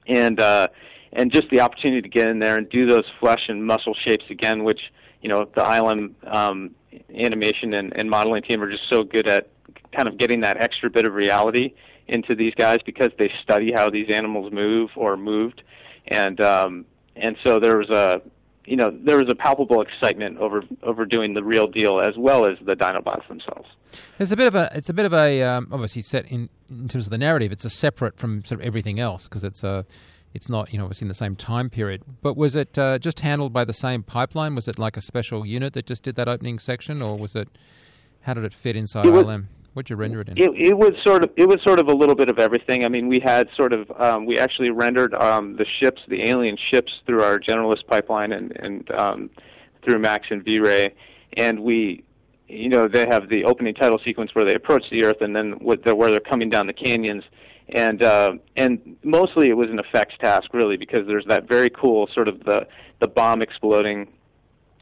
and uh, and just the opportunity to get in there and do those flesh and muscle shapes again, which you know the ILM um, animation and, and modeling team are just so good at kind of getting that extra bit of reality into these guys because they study how these animals move or moved, and um, and so there was a you know there was a palpable excitement over over doing the real deal as well as the Dinobots themselves. It's a bit of a. It's a bit of a. Um, obviously, set in in terms of the narrative, it's a separate from sort of everything else because it's a. It's not, you know, obviously in the same time period. But was it uh, just handled by the same pipeline? Was it like a special unit that just did that opening section, or was it? How did it fit inside It was- ILM? What'd you render it in? It, it was sort of it was sort of a little bit of everything. I mean, we had sort of um, we actually rendered um, the ships, the alien ships, through our generalist pipeline and and um, through Max and V-Ray, and we, you know, they have the opening title sequence where they approach the Earth, and then with the, where they're coming down the canyons, and uh, and mostly it was an effects task really because there's that very cool sort of the the bomb exploding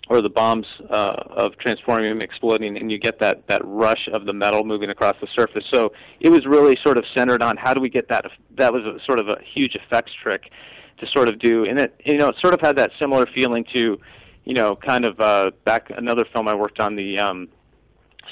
or the bombs uh, of transformium exploding, and you get that that rush of the metal moving across the surface. So it was really sort of centered on how do we get that. That was a, sort of a huge effects trick to sort of do, and it you know it sort of had that similar feeling to you know, kind of uh, back another film I worked on the um,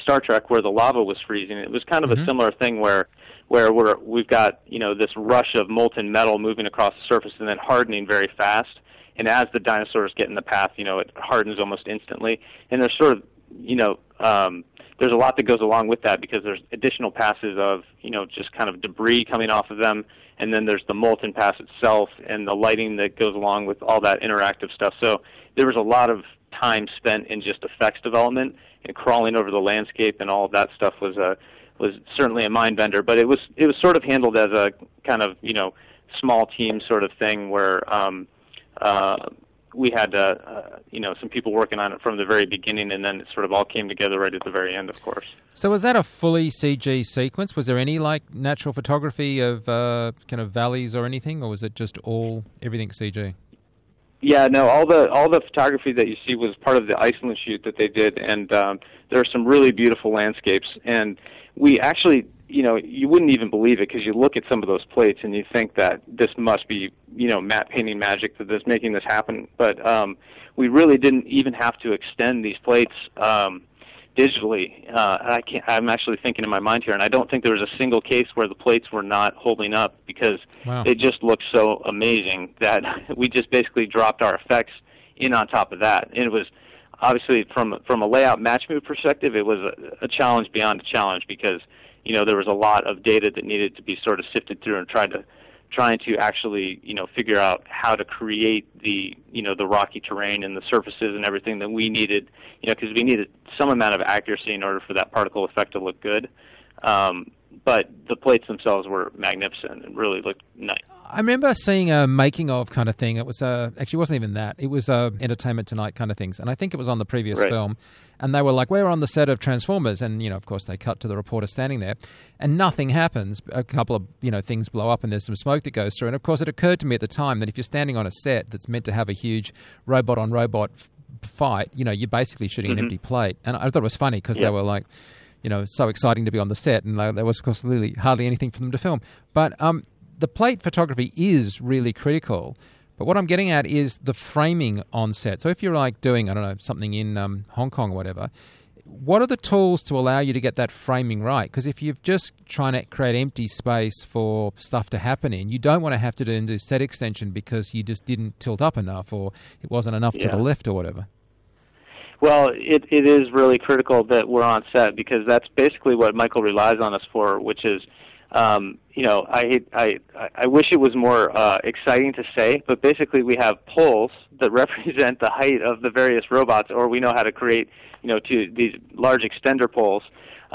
Star Trek where the lava was freezing. It was kind of Mhm. a similar thing where where we're we've got you know this rush of molten metal moving across the surface and then hardening very fast. And as the dinosaurs get in the path, you know, it hardens almost instantly. And there's sort of you know um, there's a lot that goes along with that because there's additional passes of you know just kind of debris coming off of them, and then there's the molten pass itself and the lighting that goes along with all that interactive stuff. So there was a lot of time spent in just effects development and crawling over the landscape and all of that stuff was a was certainly a mind bender. But it was it was sort of handled as a kind of you know small team sort of thing where um, uh, we had uh, uh, you know some people working on it from the very beginning, and then it sort of all came together right at the very end, of course. So was that a fully CG sequence? Was there any like natural photography of uh, kind of valleys or anything, or was it just all everything CG? Yeah, no, all the all the photography that you see was part of the Iceland shoot that they did, and um, there are some really beautiful landscapes. And we actually, you know, you wouldn't even believe it because you look at some of those plates and you think that this must be, you know, matte painting magic that is making this happen. But um, we really didn't even have to extend these plates um, digitally. Uh, I can't, I'm actually thinking in my mind here, and I don't think there was a single case where the plates were not holding up because Wow. they just looked so amazing that [laughs] we just basically dropped our effects in on top of that. And it was obviously from from a layout match move perspective, it was a, a challenge beyond a challenge because you know there was a lot of data that needed to be sort of sifted through and tried to trying to actually you know figure out how to create the you know the rocky terrain and the surfaces and everything that we needed you know because we needed some amount of accuracy in order for that particle effect to look good. Um, but the plates themselves were magnificent and really looked nice I remember seeing a making of kind of thing. It was uh, actually it wasn't even that. It was uh, Entertainment Tonight kind of things, and I think it was on the previous Right. film. And they were like, "We're on the set of Transformers," and you know, of course, they cut to the reporter standing there, and nothing happens. A couple of you know things blow up, and there's some smoke that goes through. And of course, it occurred to me at the time that if you're standing on a set that's meant to have a huge robot on robot fight, you know, you're basically shooting an Mhm. empty plate. And I thought it was funny because Yeah. they were like. You know, so exciting to be on the set, and there there was, of course, really hardly anything for them to film. But um, the plate photography is really critical. But what I'm getting at is the framing on set. So if you're like doing, I don't know, something in um, Hong Kong or whatever, what are the tools to allow you to get that framing right? Because if you're just trying to create empty space for stuff to happen in, you don't want to have to do, do set extension because you just didn't tilt up enough or it wasn't enough to Yeah. the left or whatever. Well, it it is really critical that we're on set because that's basically what Michael relies on us for, which is, um, you know, I I I- wish it was more uh, exciting to say, but basically we have poles that [laughs] represent the height of the various robots, or we know how to create, you know, to these large extender poles.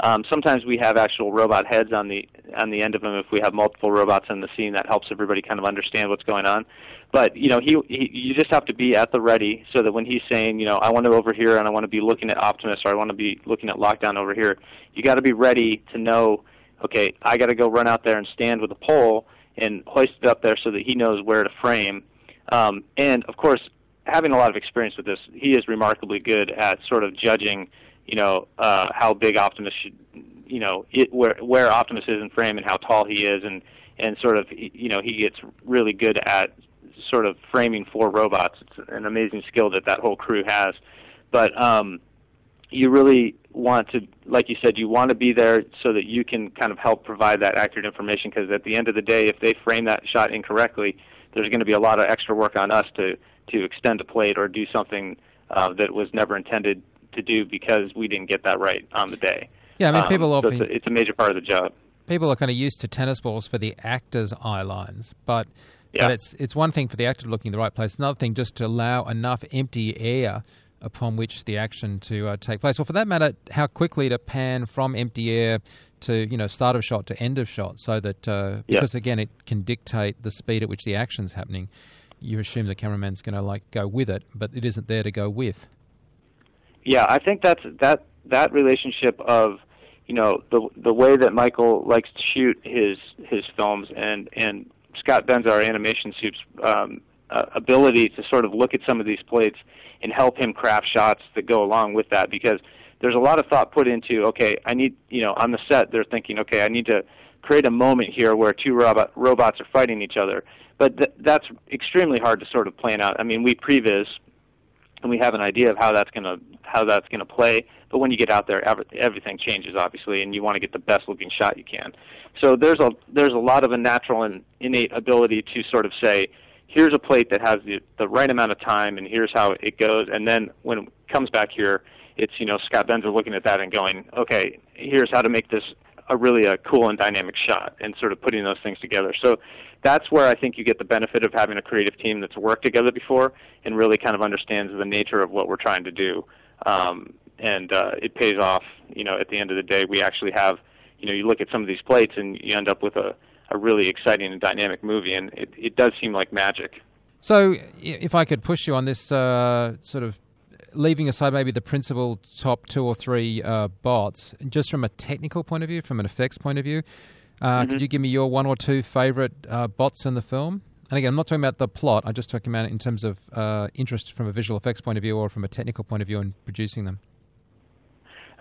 Um, sometimes we have actual robot heads on the on the end of them. If we have multiple robots in the scene, that helps everybody kind of understand what's going on. But you know, he, he you just have to be at the ready so that when he's saying, you know, I want to over here and I want to be looking at Optimus or I want to be looking at Lockdown over here, you got to be ready to know, okay, I got to go run out there and stand with a pole and hoist it up there so that he knows where to frame. Um, and of course, having a lot of experience with this, he is remarkably good at sort of judging, you know, uh, how big Optimus should, you know, it, where where Optimus is in frame and how tall he is, and and sort of, you know, he gets really good at sort of framing for robots. It's an amazing skill that that whole crew has. But um, you really want to, like you said, you want to be there so that you can kind of help provide that accurate information. Because at the end of the day, if they frame that shot incorrectly, there's going to be a lot of extra work on us to to extend a plate or do something uh, that was never intended to do because we didn't get that right on the day. Yeah, I mean, Um, people so often it's, a, it's a major part of the job. people are kind of used to tennis balls for the actor's eye lines, but Yeah. but it's it's one thing for the actor looking in the right place, another thing just to allow enough empty air upon which the action to uh, take place, or for that matter, how quickly to pan from empty air to you know start of shot to end of shot, so that uh, Yeah. because again it can dictate the speed at which the action's happening. You assume the cameraman's going to like go with it, but it isn't there to go with. Yeah, I think that's that that relationship of you know the the way that Michael likes to shoot his his films and and Scott Benza, our animation supe's um, uh, ability to sort of look at some of these plates and help him craft shots that go along with that because there's a lot of thought put into okay I need you know on the set they're thinking okay I need to create a moment here where two robot robots are fighting each other but th- that's extremely hard to sort of plan out I mean we previs and we have an idea of how that's going to how that's going to play. But when you get out there, everything changes obviously, and you want to get the best looking shot you can. So there's a there's a lot of a natural and innate ability to sort of say, here's a plate that has the the right amount of time, and here's how it goes. And then when it comes back here, it's you know Scott Benza looking at that and going, okay, here's how to make this a really a cool and dynamic shot, and sort of putting those things together. So that's where I think you get the benefit of having a creative team that's worked together before and really kind of understands the nature of what we're trying to do. Um, and uh, it pays off. You know, at the end of the day, we actually have. You know, you look at some of these plates and you end up with a, a really exciting and dynamic movie, and it, it does seem like magic. So, if I could push you on this uh, sort of leaving aside maybe the principal top two or three uh, bots, just from a technical point of view, from an effects point of view, uh, mm-hmm. could you give me your one or two favorite uh, bots in the film? And again, I'm not talking about the plot. I'm just talking about it in terms of uh, interest from a visual effects point of view or from a technical point of view in producing them.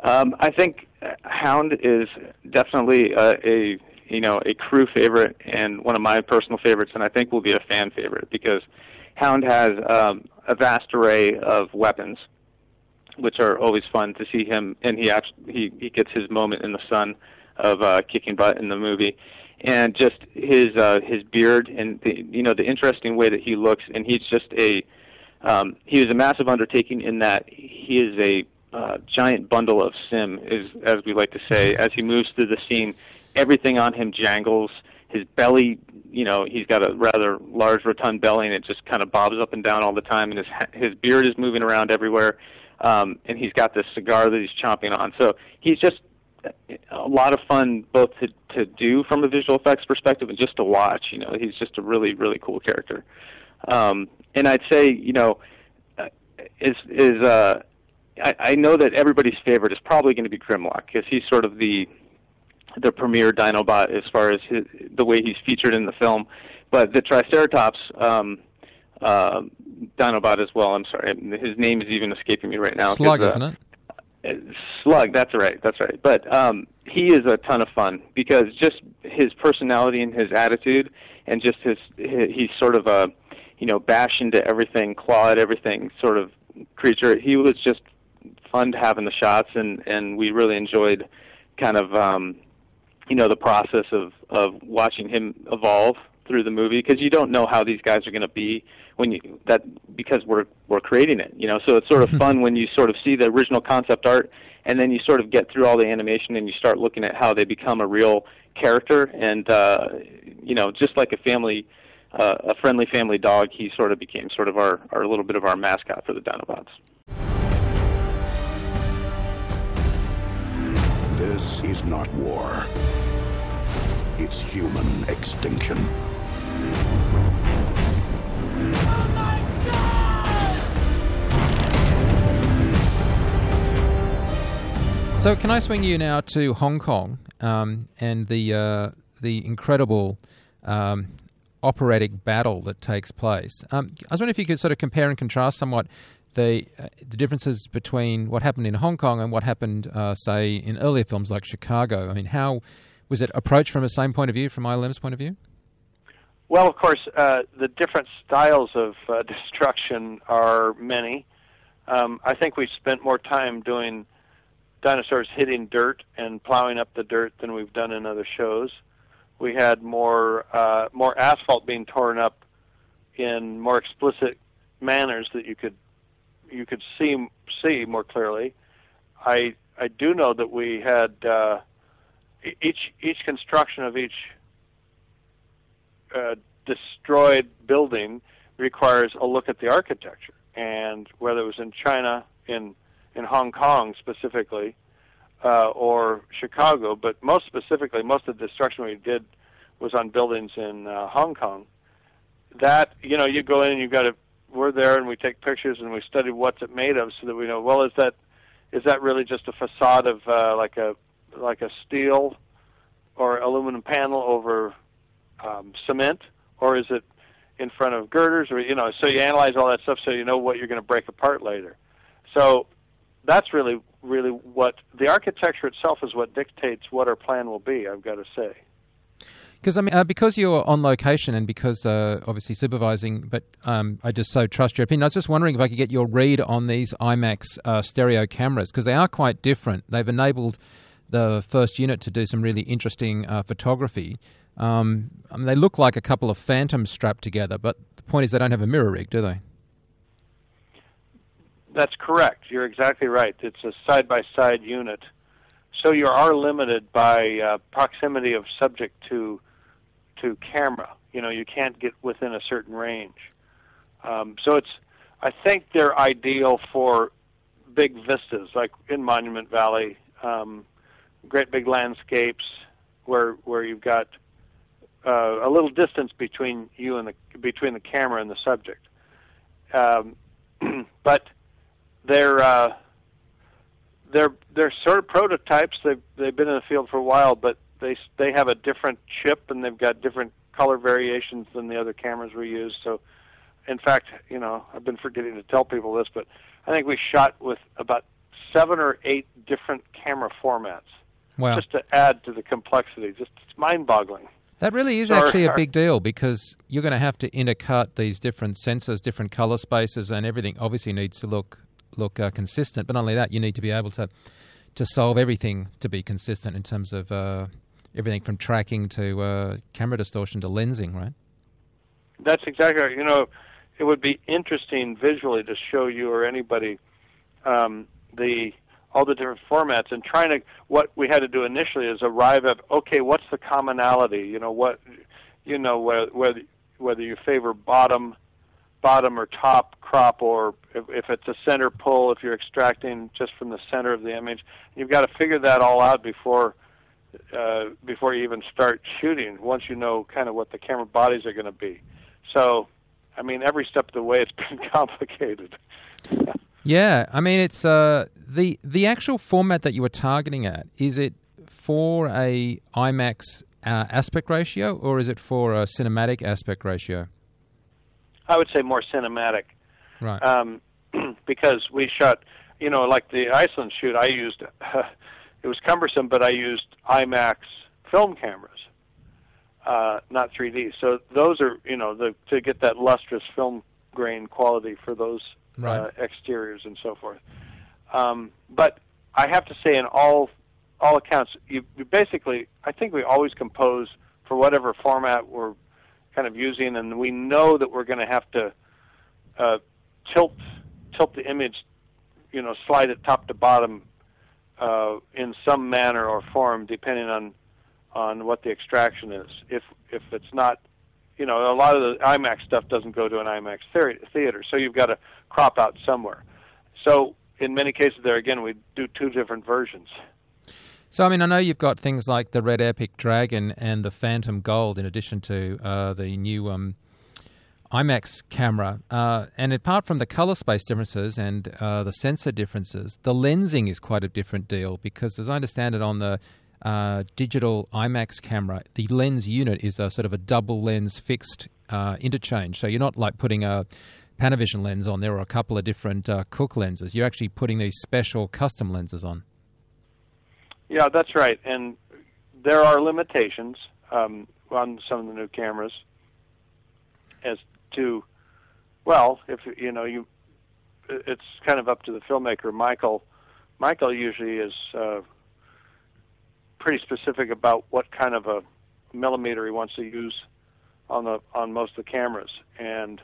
Um, I think Hound is definitely uh, a you know a crew favorite and one of my personal favorites, and I think will be a fan favorite because Hound has um, a vast array of weapons, which are always fun to see him. And he actually he, he gets his moment in the sun of uh, kicking butt in the movie, and just his uh, his beard and the you know the interesting way that he looks. And he's just a um, he was a massive undertaking in that he is a uh, giant bundle of sim, is as we like to say. As he moves through the scene, everything on him jangles his belly, you know, he's got a rather large rotund belly, and it just kind of bobs up and down all the time, and his his beard is moving around everywhere, um, and he's got this cigar that he's chomping on. So he's just a lot of fun both to to do from a visual effects perspective and just to watch. You know, he's just a really really cool character. Um, and I'd say, you know, uh, is is uh, I, I know that everybody's favorite is probably going to be Grimlock because he's sort of the the premier Dinobot as far as his, the way he's featured in the film. But the Triceratops um, uh, Dinobot as well. I'm sorry, his name is even escaping me right now. Slug, uh, isn't it? Uh, Slug, that's right, that's right. But um, he is a ton of fun because just his personality and his attitude, and just his, his he's sort of a you know bash into everything, claw at everything sort of creature. He was just fun to have in the shots, and and we really enjoyed kind of um, you know the process of of watching him evolve through the movie because you don't know how these guys are going to be when you that because we're we're creating it you know? So it's sort of fun when you sort of see the original concept art and then you sort of get through all the animation and you start looking at how they become a real character. And uh you know just like a family uh, a friendly family dog he sort of became sort of our our little bit of our mascot for the Dinobots This is not war. It's human extinction. So, can I swing you now to Hong Kong um, and the uh, the incredible um, operatic battle that takes place? Um, I was wondering if you could sort of compare and contrast somewhat the uh, the differences between what happened in Hong Kong and what happened, uh, say, in earlier films like Chicago. I mean, how was it approached from the same point of view, from ILM's point of view? Well, of course, uh, the different styles of uh, [laughs] destruction are many. Um, I think we spent more time doing dinosaurs hitting dirt and plowing up the dirt than we've done in other shows. We had more uh, more asphalt being torn up in more explicit manners that you could you could see see more clearly. I I do know that we had uh, each each construction of each uh, destroyed building requires a look at the architecture, and whether it was in China, in in Hong Kong specifically, uh, or Chicago, but most specifically, most of the destruction we did was on buildings in uh, Hong Kong. That you know, you go in and you've got to we're there and we take pictures and we study what's it made of so that we know well is that is that really just a facade of uh, like a like a steel or aluminum panel over um, cement? Or is it in front of girders or you know so you analyze all that stuff so you know what you're going to break apart later. So that's really really what the architecture itself is what dictates what our plan will be i've got to say Because I mean, uh, because you're on location and because uh, obviously supervising, but um, I just so trust your opinion. I was just wondering if I could get your read on these IMAX uh, stereo cameras because they are quite different. They've enabled the first unit to do some really interesting uh, photography. Um, I mean, they look like a couple of phantoms strapped together, but the point is they don't have a mirror rig, do they? That's correct. You're exactly right. It's a side by side unit. So you are limited by uh, proximity of subject to to camera. You know, you can't get within a certain range. Um, so it's, I think they're ideal for big vistas, like in Monument Valley, um, great big landscapes where where you've got uh, a little distance between you and the between the camera and the subject. Um, [clears throat] but they're uh, they're they're sort of prototypes. They've they've been in the field for a while, but they they have a different chip and they've got different color variations than the other cameras we use. So, in fact, you know, I've been forgetting to tell people this, but I think we shot with about seven or eight different camera formats. Wow. Just to add to the complexity, just it's mind-boggling. That really is actually a big deal because you're going to have to intercut these different sensors, different color spaces, and everything. Obviously, needs to look look uh, consistent. But not only that, you need to be able to to solve everything to be consistent in terms of uh, everything from tracking to uh, camera distortion to lensing, right? That's exactly right. You know, it would be interesting visually to show you or anybody um, the all the different formats and trying to what we had to do initially is arrive at okay, what's the commonality? You know what, you know whether whether you favor bottom, bottom or top crop, or if, if it's a center pull, if you're extracting just from the center of the image, you've got to figure that all out before uh, before you even start shooting. Once you know kind of what the camera bodies are going to be, so I mean every step of the way it's [laughs] been complicated. Yeah, I mean it's uh, the the actual format that you were targeting at. Is it for a IMAX uh, aspect ratio or is it for a cinematic aspect ratio? I would say more cinematic. Right. um, [clears throat] because we shot, you know, like the Iceland shoot, I used [laughs] it was cumbersome, but I used IMAX film cameras, uh, not 3D. So those are, you know, the to get that lustrous film grain quality for those uh, exteriors and so forth. Um, but I have to say, in all all accounts, you, you basically, I think we always compose for whatever format we're kind of using, and we know that we're going to have to uh, tilt tilt the image, you know, slide it top to bottom uh, in some manner or form, depending on on what the extraction is. If if it's not, you know, a lot of the IMAX stuff doesn't go to an IMAX theater, so you've got to crop out somewhere. So in many cases, there again, we do two different versions. So, I mean, I know you've got things like the Red Epic Dragon and the Phantom Gold, in addition to uh, the new um, IMAX camera. Uh, and apart from the color space differences and uh, the sensor differences, the lensing is quite a different deal because, as I understand it, on the uh, digital IMAX camera, the lens unit is a sort of a double lens fixed uh, interchange. So you're not like putting a Panavision lens on there or a couple of different uh, Cooke lenses. You're actually putting these special custom lenses on. Yeah, that's right. And there are limitations um, on some of the new cameras as to, well, if you know you, it's kind of up to the filmmaker. Michael, Michael usually is uh, pretty specific about what kind of a millimeter he wants to use on the on most of the cameras, and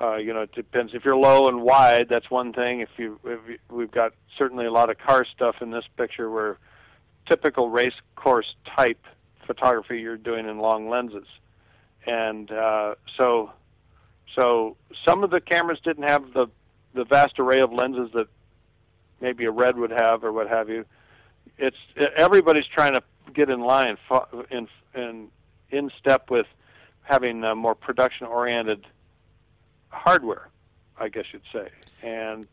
uh, you know it depends. If you're low and wide, that's one thing. If you, if you we've got certainly a lot of car stuff in this picture where typical race course type photography you're doing in long lenses, and uh, so so some of the cameras didn't have the the vast array of lenses that maybe a red would have or what have you. It's everybody's trying to get in line in in in step with having a more production oriented hardware, I guess you'd say, and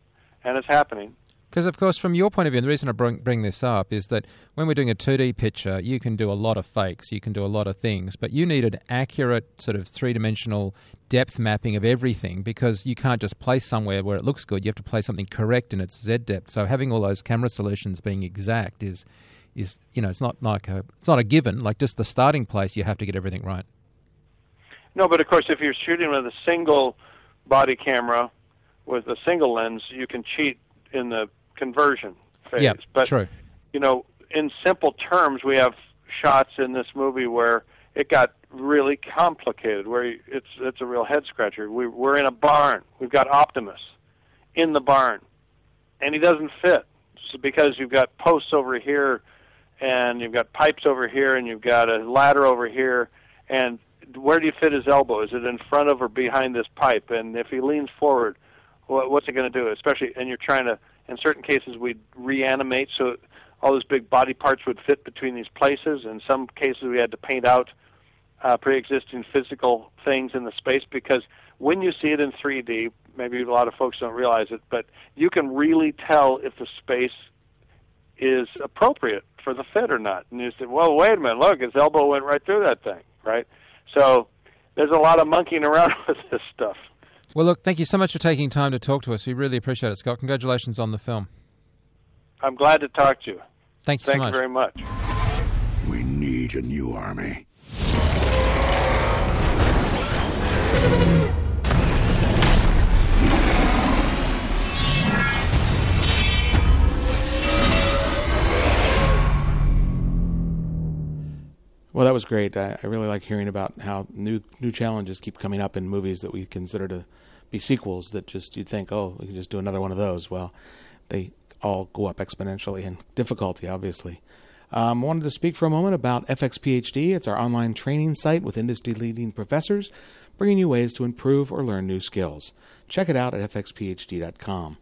and it's happening. Because, of course, from your point of view, and the reason I bring, bring this up is that when we're doing a 2D picture, you can do a lot of fakes, you can do a lot of things, but you need an accurate sort of three dimensional depth mapping of everything because you can't just place somewhere where it looks good. You have to place something correct in its Z depth. So having all those camera solutions being exact is is you know it's not like a it's not a given. Like just the starting place, you have to get everything right. No, but of course, if you're shooting with a single body camera with a single lens, you can cheat in the conversion phase. Yeah, but true. you know, in simple terms, we have shots in this movie where it got really complicated, where it's it's a real head scratcher. We, we're in a barn. We've got Optimus in the barn, and he doesn't fit so because you've got posts over here, and you've got pipes over here, and you've got a ladder over here, and where do you fit his elbow? Is it in front of or behind this pipe? And if he leans forward, what, what's it going to do? Especially, and you're trying to. In certain cases, we reanimate so all those big body parts would fit between these places. In some cases, we had to paint out uh, pre-existing physical things in the space because when you see it in 3D, maybe a lot of folks don't realize it, but you can really tell if the space is appropriate for the fit or not. And you say, well, wait a minute, look, his elbow went right through that thing, right? So there's a lot of monkeying around [laughs] with this stuff. Well, look, thank you so much for taking time to talk to us. We really appreciate it, Scott. Congratulations on the film. I'm glad to talk to you. Thank you Thank so much. you very much. We need a new army. Well, that was great. I, I really like hearing about how new new challenges keep coming up in movies that we consider to be sequels. That just you'd think, oh, we can just do another one of those. Well, they all go up exponentially in difficulty, obviously. Um, I wanted to speak for a moment about FX PhD. It's our online training site with industry leading professors, bringing you ways to improve or learn new skills. Check it out at fxphd.com.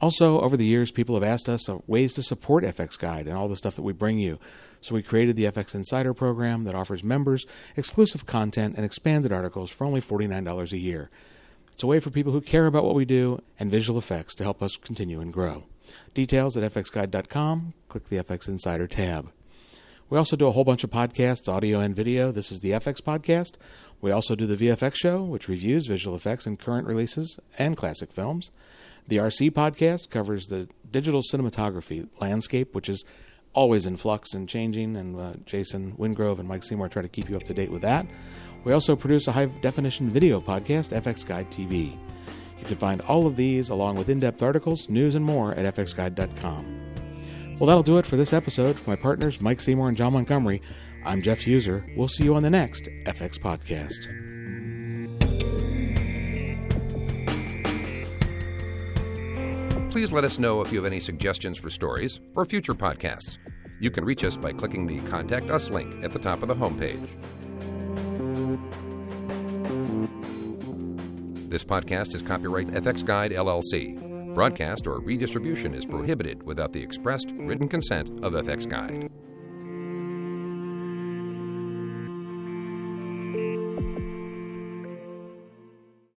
Also, over the years, people have asked us ways to support FX Guide and all the stuff that we bring you. So we created the FX Insider program that offers members exclusive content and expanded articles for only $49 a year. It's a way for people who care about what we do and visual effects to help us continue and grow. Details at fxguide.com. Click the FX Insider tab. We also do a whole bunch of podcasts, audio and video. This is the FX podcast. We also do the VFX show, which reviews visual effects in current releases and classic films. The RC podcast covers the digital cinematography landscape, which is always in flux and changing, and uh, Jason Wingrove and Mike Seymour try to keep you up to date with that. We also produce a high definition video podcast, FX Guide TV. You can find all of these, along with in depth articles, news, and more at fxguide.com. Well, that'll do it for this episode. For my partners, Mike Seymour and John Montgomery, I'm Jeff Heusser. We'll see you on the next FX Podcast. Please let us know if you have any suggestions for stories or future podcasts. You can reach us by clicking the Contact Us link at the top of the homepage. This podcast is copyright FX Guide LLC. Broadcast or redistribution is prohibited without the expressed written consent of FX Guide.